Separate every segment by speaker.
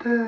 Speaker 1: the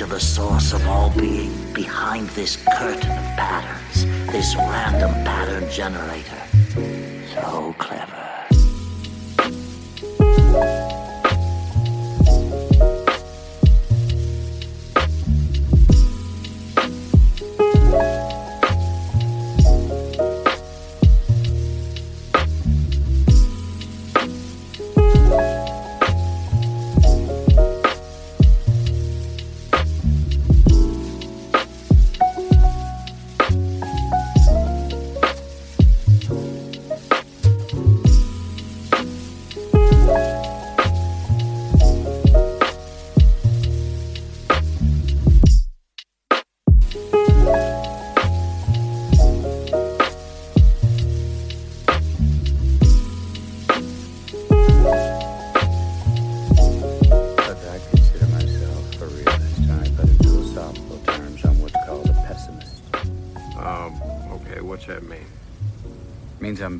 Speaker 1: into the source of all being behind this curtain of patterns, this random pattern generator. So clever.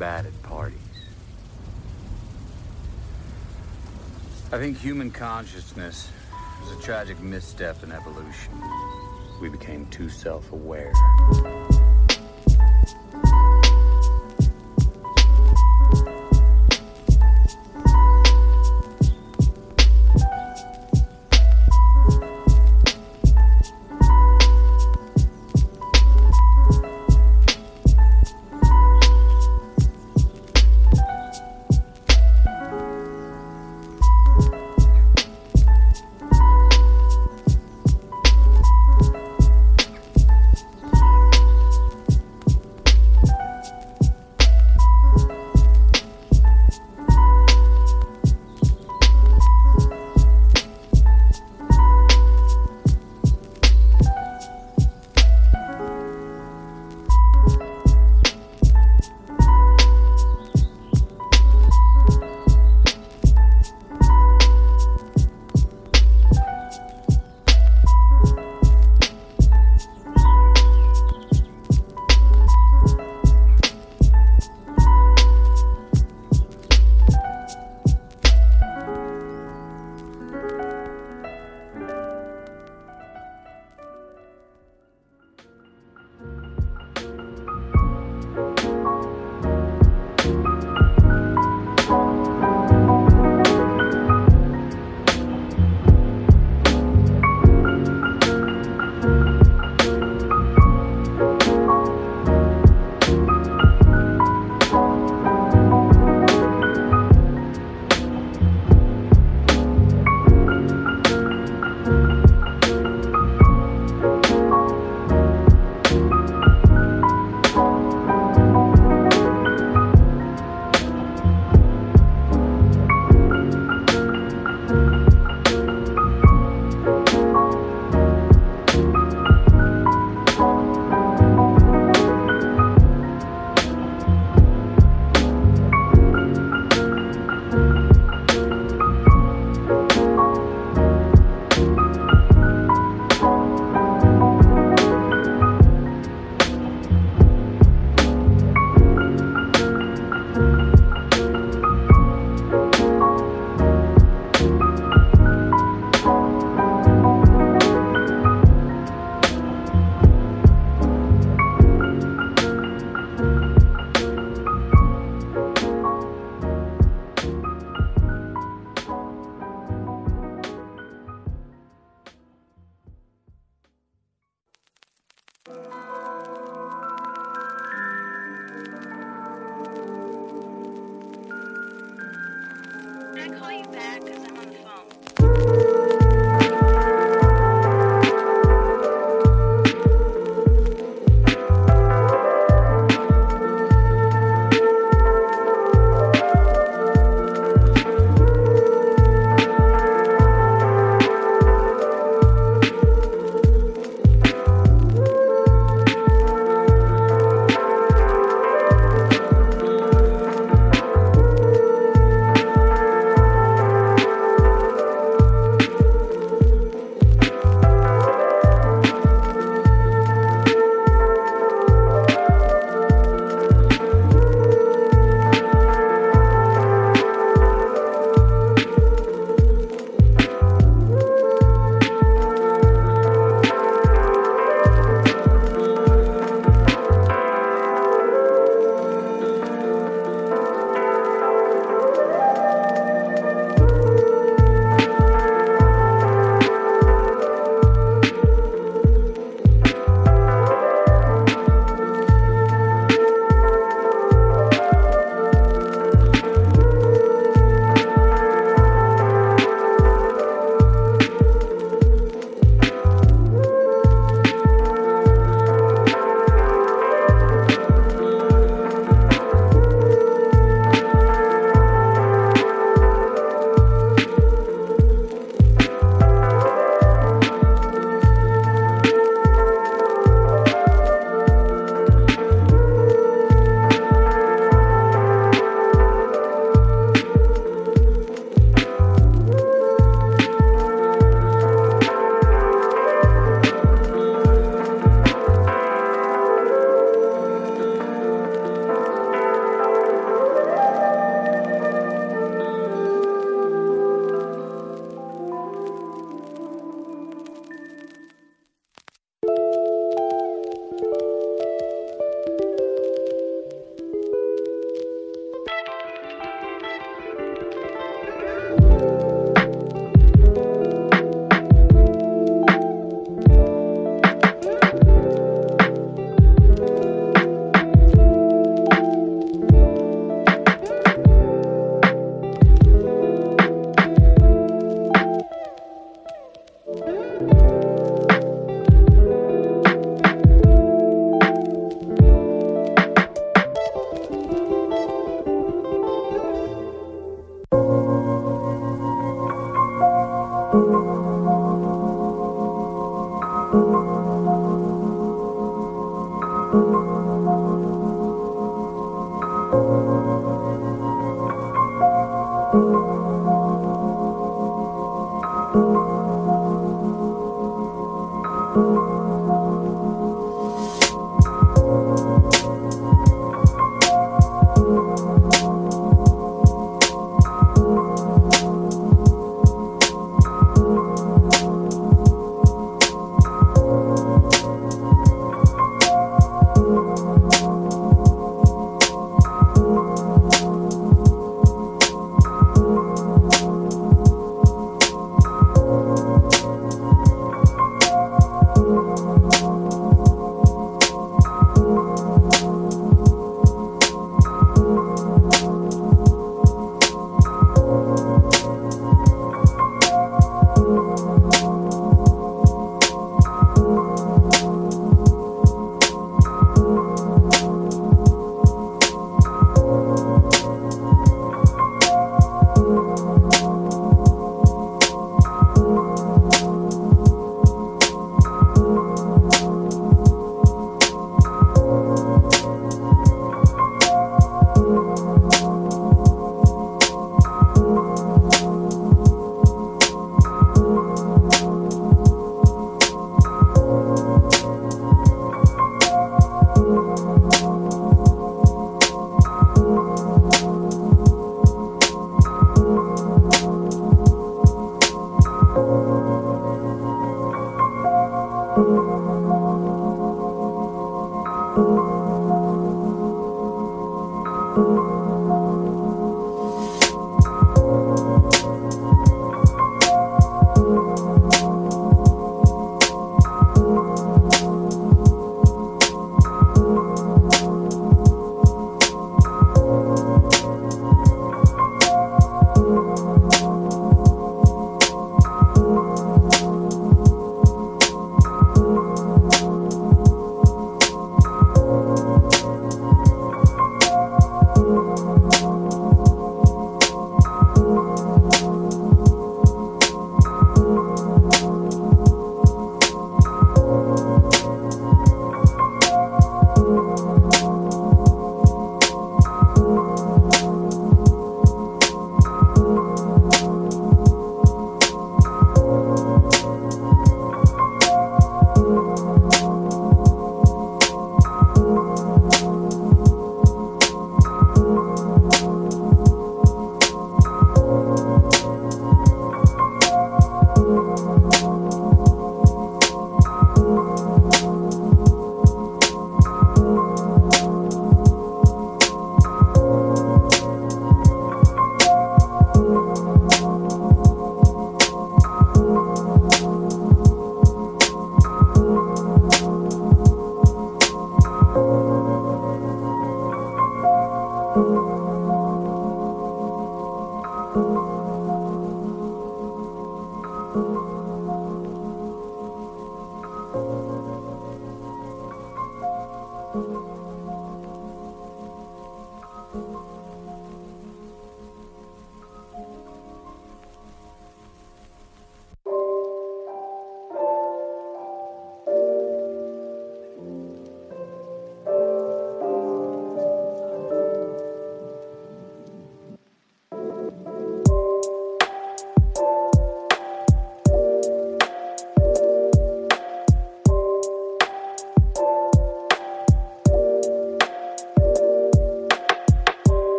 Speaker 2: At parties. I think human consciousness was a tragic misstep in evolution. We became too self-aware.